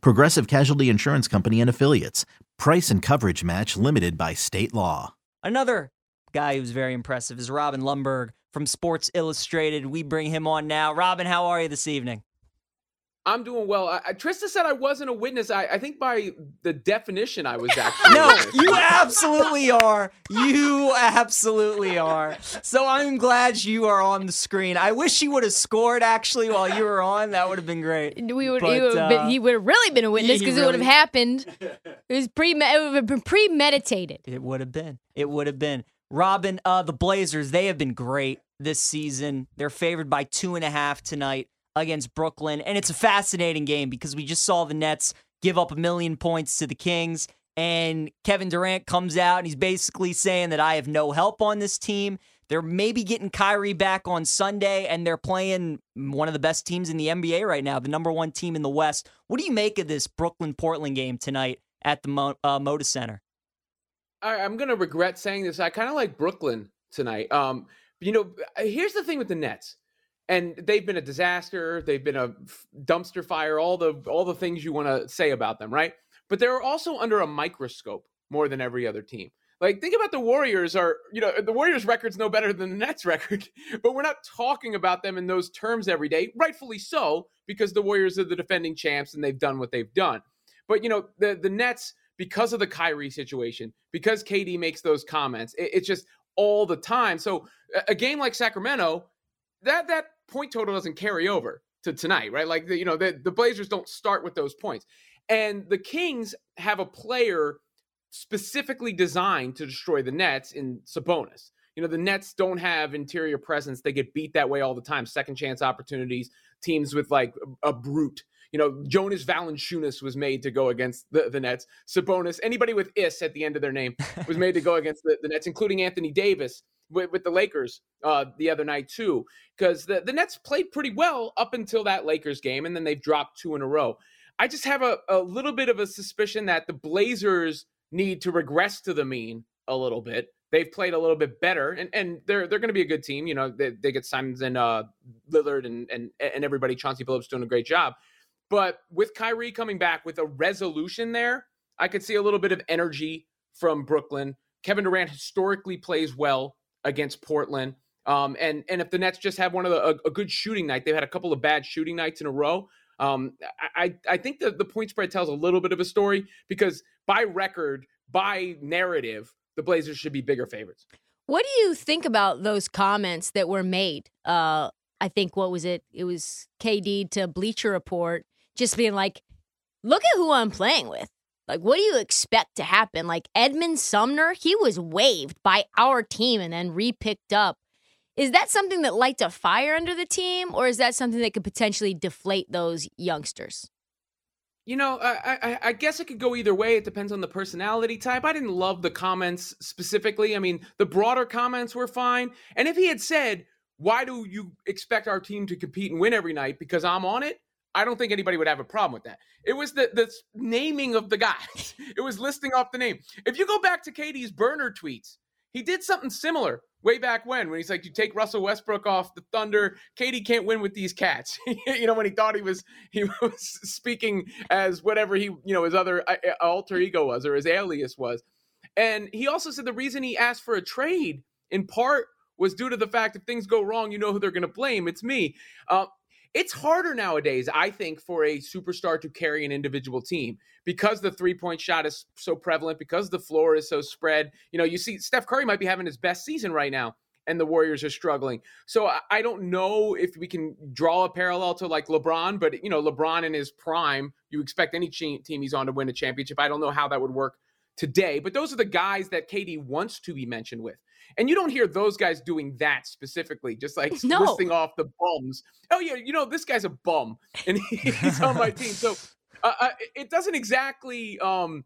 Progressive Casualty Insurance Company and Affiliates. Price and coverage match limited by state law. Another guy who's very impressive is Robin Lundberg from Sports Illustrated. We bring him on now. Robin, how are you this evening? I'm doing well. I, Trista said I wasn't a witness. I, I think by the definition, I was actually. no, you absolutely are. You absolutely are. So I'm glad you are on the screen. I wish you would have scored actually while you were on. That would have been great. We would. But, would uh, he would have really been a witness because really, it would have happened. It was pre. It would have been premeditated. It would have been. It would have been. Robin, uh, the Blazers. They have been great this season. They're favored by two and a half tonight against Brooklyn. And it's a fascinating game because we just saw the Nets give up a million points to the Kings. And Kevin Durant comes out and he's basically saying that I have no help on this team. They're maybe getting Kyrie back on Sunday, and they're playing one of the best teams in the NBA right now, the number one team in the West. What do you make of this Brooklyn Portland game tonight at the Mo- uh, Moda Center? I, am going to regret saying this. I kind of like Brooklyn tonight. Um, you know, here's the thing with the Nets and they've been a disaster they've been a dumpster fire all the all the things you want to say about them right? But they're also under a microscope more than every other team. Like think about the warriors are you know the warriors record's no better than the nets record but we're not talking about them in those terms every day rightfully so because the warriors are the defending champs and they've done what they've done. But you know the the nets because of the Kyrie situation because KD makes those comments it, it's just all the time. So a game like Sacramento that that point total doesn't carry over to tonight, right? Like the, you know, the, the Blazers don't start with those points. And the Kings have a player specifically designed to destroy the Nets in Sabonis. You know, the Nets don't have interior presence. They get beat that way all the time. Second chance opportunities, teams with like a, a brute. You know, Jonas Valanciunas was made to go against the, the Nets. Sabonis, anybody with is at the end of their name was made to go against the, the Nets, including Anthony Davis with, with the Lakers uh, the other night too, because the, the Nets played pretty well up until that Lakers game, and then they've dropped two in a row. I just have a, a little bit of a suspicion that the Blazers need to regress to the mean a little bit. They've played a little bit better, and, and they're they're going to be a good team. You know, they, they get Simons and uh, Lillard and and and everybody. Chauncey Billups doing a great job, but with Kyrie coming back with a resolution there, I could see a little bit of energy from Brooklyn. Kevin Durant historically plays well against Portland. Um, and and if the Nets just have one of the a, a, good shooting night, they've had a couple of bad shooting nights in a row. Um, I I think the the point spread tells a little bit of a story because by record, by narrative, the Blazers should be bigger favorites. What do you think about those comments that were made? Uh, I think what was it? It was KD to Bleacher Report, just being like, "Look at who I'm playing with." Like, what do you expect to happen? Like, Edmund Sumner, he was waived by our team and then repicked up. Is that something that lights a fire under the team, or is that something that could potentially deflate those youngsters? You know, I, I, I, guess it could go either way. It depends on the personality type. I didn't love the comments specifically. I mean, the broader comments were fine. And if he had said, Why do you expect our team to compete and win every night? Because I'm on it, I don't think anybody would have a problem with that. It was the the naming of the guys. It was listing off the name. If you go back to KD's burner tweets, he did something similar way back when, when he's like, "You take Russell Westbrook off the Thunder, KD can't win with these cats." you know, when he thought he was he was speaking as whatever he you know his other uh, uh, alter ego was or his alias was, and he also said the reason he asked for a trade in part was due to the fact if things go wrong, you know who they're going to blame. It's me. Uh, it's harder nowadays, I think, for a superstar to carry an individual team because the three point shot is so prevalent, because the floor is so spread. You know, you see Steph Curry might be having his best season right now, and the Warriors are struggling. So I don't know if we can draw a parallel to like LeBron, but you know, LeBron in his prime, you expect any team he's on to win a championship. I don't know how that would work today, but those are the guys that KD wants to be mentioned with. And you don't hear those guys doing that specifically, just like no. listing off the bums. Oh yeah, you know this guy's a bum, and he's on my team. So uh, uh it doesn't exactly. Um,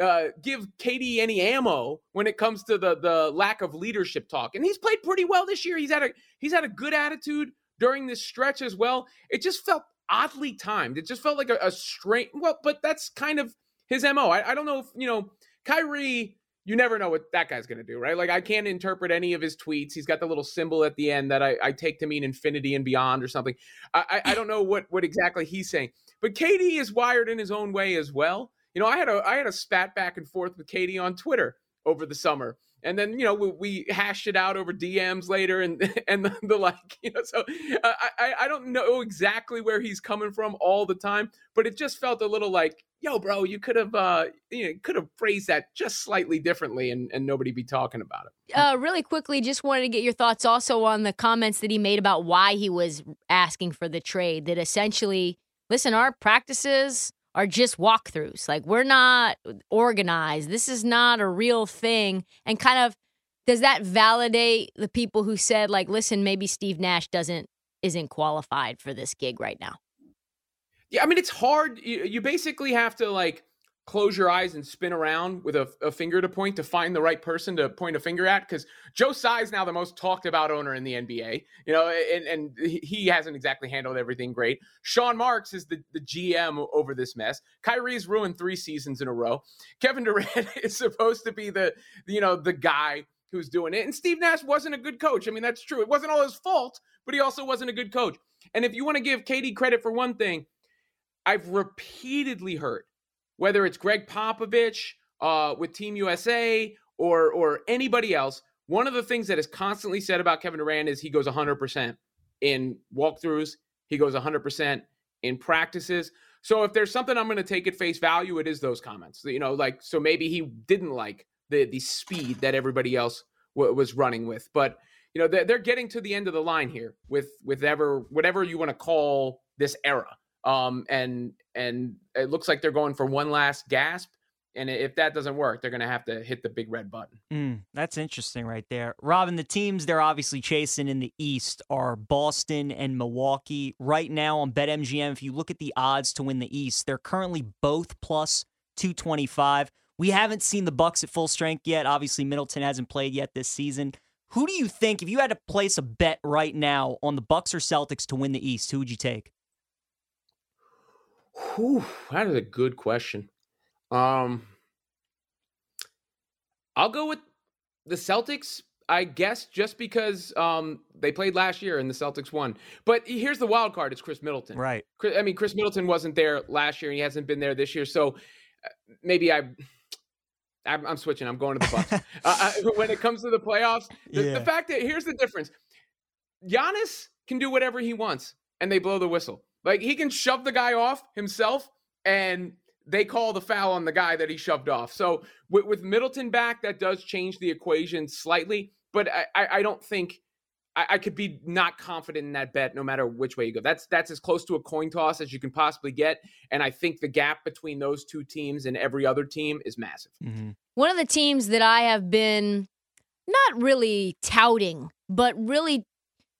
uh, give KD any ammo when it comes to the the lack of leadership talk. And he's played pretty well this year. He's had a he's had a good attitude during this stretch as well. It just felt oddly timed. It just felt like a, a strange. Well, but that's kind of his mo. I, I don't know if you know Kyrie. You never know what that guy's going to do, right? Like I can't interpret any of his tweets. He's got the little symbol at the end that I, I take to mean infinity and beyond or something. I, I, I don't know what what exactly he's saying, but KD is wired in his own way as well. You know, I had a I had a spat back and forth with KD on Twitter over the summer and then you know we, we, hashed it out over DMs later and and the, the like you know so uh, I I don't know exactly where he's coming from all the time but it just felt a little like yo bro you could have uh you know could have phrased that just slightly differently and and nobody be talking about it. Uh, really quickly, just wanted to get your thoughts also on the comments that he made about why he was asking for the trade. That essentially, listen, our practices are just walkthroughs. Like we're not organized. This is not a real thing. And kind of does that validate the people who said like listen, maybe Steve Nash doesn't isn't qualified for this gig right now? Yeah, I mean it's hard. You, you basically have to like close your eyes and spin around with a, a, finger to point to find the right person to point a finger at because Joe Tsai is now the most talked about owner in the NBA, you know, and, and he hasn't exactly handled everything great. Sean Marks is the, the GM over this mess. Kyrie's ruined three seasons in a row. Kevin Durant is supposed to be the, you know, the guy who's doing it. And Steve Nash wasn't a good coach. I mean, that's true. It wasn't all his fault, but he also wasn't a good coach. And if you want to give KD credit for one thing, I've repeatedly heard whether it's Gregg Popovich uh, with Team USA or or anybody else, one of the things that is constantly said about Kevin Durant is he goes 100% in walkthroughs, he goes 100% in practices. So if there's something I'm going to take at face value, it is those comments. You know, like so maybe he didn't like the the speed that everybody else w- was running with, but you know they're, they're getting to the end of the line here with with ever whatever you want to call this era. Um, and and it looks like they're going for one last gasp. And if that doesn't work, they're going to have to hit the big red button. Mm, that's interesting right there. Robin, the teams they're obviously chasing in the East are Boston and Milwaukee. Right now on BetMGM, if you look at the odds to win the East, they're currently both plus 225. We haven't seen the Bucks at full strength yet. Obviously, Middleton hasn't played yet this season. Who do you think, if you had to place a bet right now on the Bucks or Celtics to win the East, who would you take? Whew, that is a good question. Um, I'll go with the Celtics, I guess, just because um, they played last year and the Celtics won. But here's the wild card: it's Khris Middleton. Right. I mean, Khris Middleton wasn't there last year, and he hasn't been there this year. So uh, maybe I. I'm, I'm switching. I'm going to the Bucks. uh, I, when it comes to the playoffs, the, yeah. the fact that here's the difference: Giannis can do whatever he wants, and they blow the whistle. Like he can shove the guy off himself and they call the foul on the guy that he shoved off. So with, with Middleton back, that does change the equation slightly, but I, I, I don't think I, I, could be not confident in that bet no matter which way you go. That's that's as close to a coin toss as you can possibly get. And I think the gap between those two teams and every other team is massive. Mm-hmm. One of the teams that I have been not really touting, but really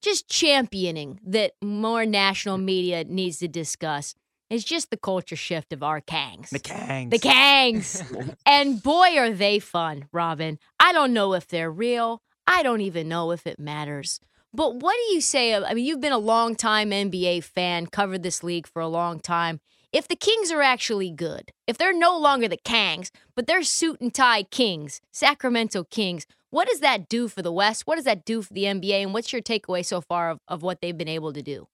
just championing that more national media needs to discuss is just the culture shift of our Kangs. The Kangs. The Kangs. and boy, are they fun, Robin. I don't know if they're real. I don't even know if it matters. But what do you say? I mean, you've been a long time NBA fan, covered this league for a long time. If the Kings are actually good, if they're no longer the Kangs, but they're suit and tie Kings, Sacramento Kings, what does that do for the West? What does that do for the NBA? And what's your takeaway so far of, of what they've been able to do?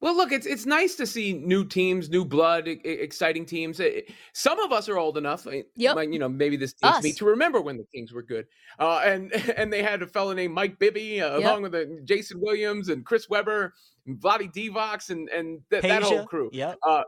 Well, look, it's it's nice to see new teams, new blood, exciting teams. Some of us are old enough, yep. like, you know, maybe this teams me to remember when the Kings were good, uh, and and they had a fellow named Mike Bibby, uh, yep. along with uh, Jason Williams and Chris Webber, and Vlade Divac, and and th- that whole crew. Yeah, uh,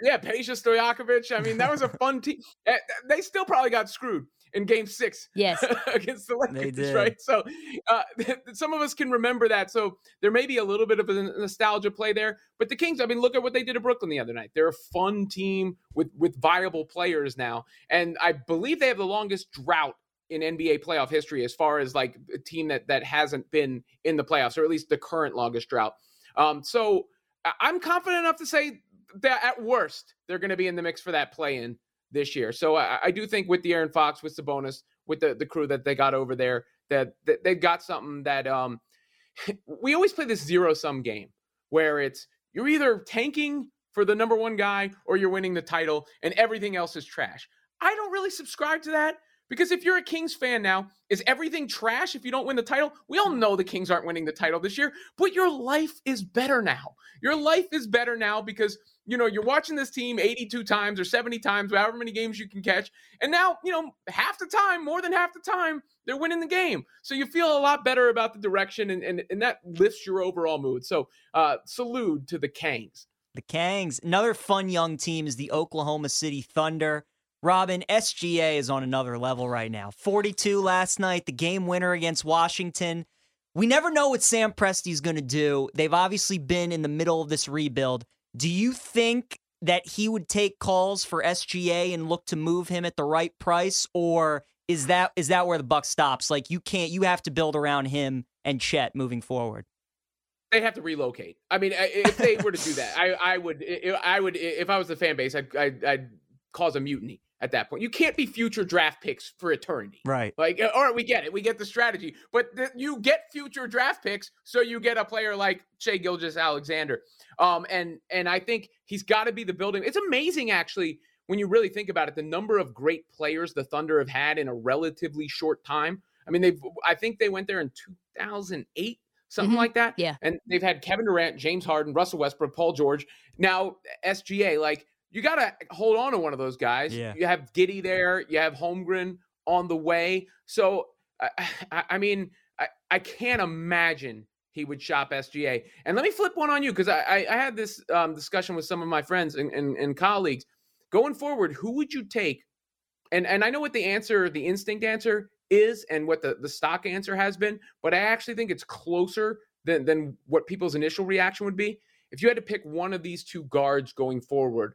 yeah, Peja Stojakovic. I mean, that was a fun team. Eh, they still probably got screwed in game six yes against the Lakers, right? So uh, some of us can remember that. So there may be a little bit of a nostalgia play there. But the Kings, I mean, look at what they did to Brooklyn the other night. They're a fun team with with viable players now, and I believe they have the longest drought in NBA playoff history as far as like a team that that hasn't been in the playoffs, or at least the current longest drought. Um, so I'm confident enough to say at worst they're going to be in the mix for that play in this year. So I, I do think with De'Aaron Fox, with Sabonis, with the, the crew that they got over there, that, that they've got something that um we always play this zero sum game where it's you're either tanking for the number one guy or you're winning the title and everything else is trash. I don't really subscribe to that because if you're a Kings fan now, is everything trash if you don't win the title? We all know the Kings aren't winning the title this year, but your life is better now. Your life is better now because you know you're watching this team 82 times or 70 times, however many games you can catch, and now you know half the time, more than half the time, they're winning the game. So you feel a lot better about the direction, and and, and that lifts your overall mood. So uh, salute to the Kings. The Kangs. Another fun young team is the Oklahoma City Thunder. Robin, SGA is on another level right now. 42 last night, the game winner against Washington. We never know what Sam Presti's going to do. They've obviously been in the middle of this rebuild. Do you think that he would take calls for SGA and look to move him at the right price or is that is that where the buck stops? Like you can't you have to build around him and Chet moving forward. They have to relocate. I mean, if they were to do that, I, I would, I would, if I was the fan base, I'd, I'd, I'd cause a mutiny at that point. You can't be future draft picks for eternity. Right. Like, all right, we get it. We get the strategy. But th- you get future draft picks, so you get a player like Shai Gilgeous-Alexander. Um, and and I think he's got to be the building. It's amazing, actually, when you really think about it, the number of great players the Thunder have had in a relatively short time. I mean, they've I think they went there in 2008 something Mhm. like that. Yeah. And they've had Kevin Durant, James Harden, Russell Westbrook, Paul George. Now SGA, like you got to hold on to one of those guys. Yeah. You have Giddey there. You have Holmgren on the way. So I, I, I mean, I, I can't imagine he would shop SGA. And let me flip one on you because I, I, I had this um, discussion with some of my friends and, and, and colleagues. Going forward, who would you take? And and I know what the answer, the instinct answer is, and what the, the stock answer has been, but I actually think it's closer than than what people's initial reaction would be. If you had to pick one of these two guards going forward,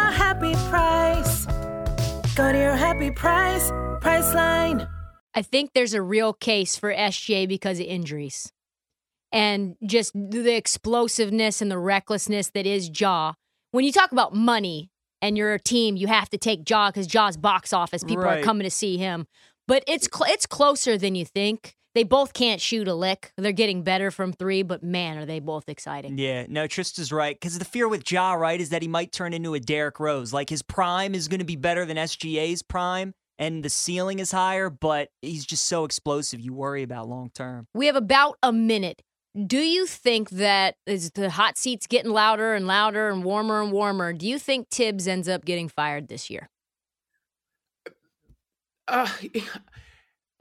Go to your happy price, Priceline. I think there's a real case for SGA because of injuries and just the explosiveness and the recklessness that is Ja. When you talk about money and you're a team, you have to take Ja because Ja's box office. People Right. are coming to see him. But it's cl- it's closer than you think. They both can't shoot a lick. They're getting better from three, but man, are they both exciting. Yeah, no, Trista's right. Because the fear with Ja, right, is that he might turn into a Derrick Rose. Like his prime is going to be better than SGA's prime, and the ceiling is higher, but he's just so explosive. You worry about long term. We have about a minute. Do you think that as the hot seat's getting louder and louder and warmer and warmer, do you think Tibbs ends up getting fired this year? Uh,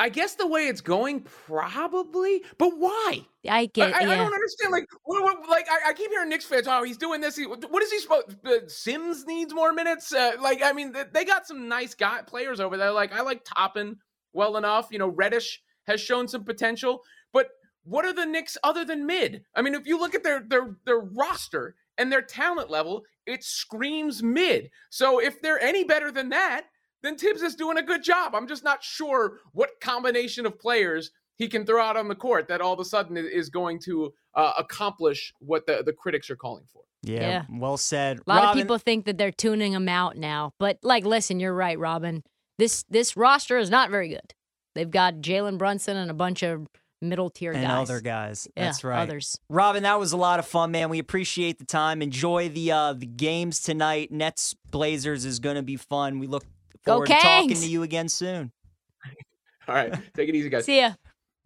I guess the way it's going, probably. But why? I I, get I, I yeah. don't understand. Like, what, what, like I, I keep hearing Knicks fans, oh, he's doing this. He, what is he supposed? Uh, Sims needs more minutes. Uh, like, I mean, they got some nice guy players over there. Like, I like Toppin well enough. You know, Reddish has shown some potential. But what are the Knicks other than mid? I mean, if you look at their their their roster and their talent level, it screams mid. So if they're any better than that, then Tibbs is doing a good job. I'm just not sure what combination of players he can throw out on the court that all of a sudden is going to uh, accomplish what the, the critics are calling for. Yeah, Yeah. well said. A lot Robin, of people think that they're tuning him out now, but like, listen, you're right, Robin. This this roster is not very good. They've got Jalen Brunson and a bunch of middle tier guys. and guys. other guys. Yeah, That's right. Others. Robin, that was a lot of fun, man. We appreciate the time. Enjoy the uh, the games tonight. Nets Blazers is going to be fun. We look Go forward to talking to you again soon. All right, take it easy, guys. See ya.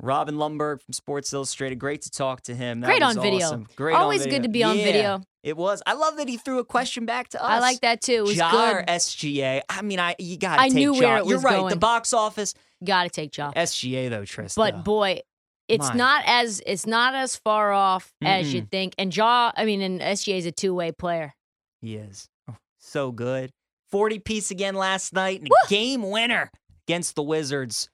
Robin Lundberg from Sports Illustrated. Great to talk to him. That Great was on video. awesome. Great on Always video. good to be on Yeah, video. It was. I love that he threw a question back to us. I like that too. It was Ja or good. SGA. I mean, I you got to I take knew Ja. where it You're was right. The box office. Got to take Ja. SGA though, Trista. But boy, it's My. not as it's not as far off as you Mm-mm. think. And Ja, I mean, and SGA is a two way player. He is. Oh, so good. 40 piece again last night and a game winner against the Wizards.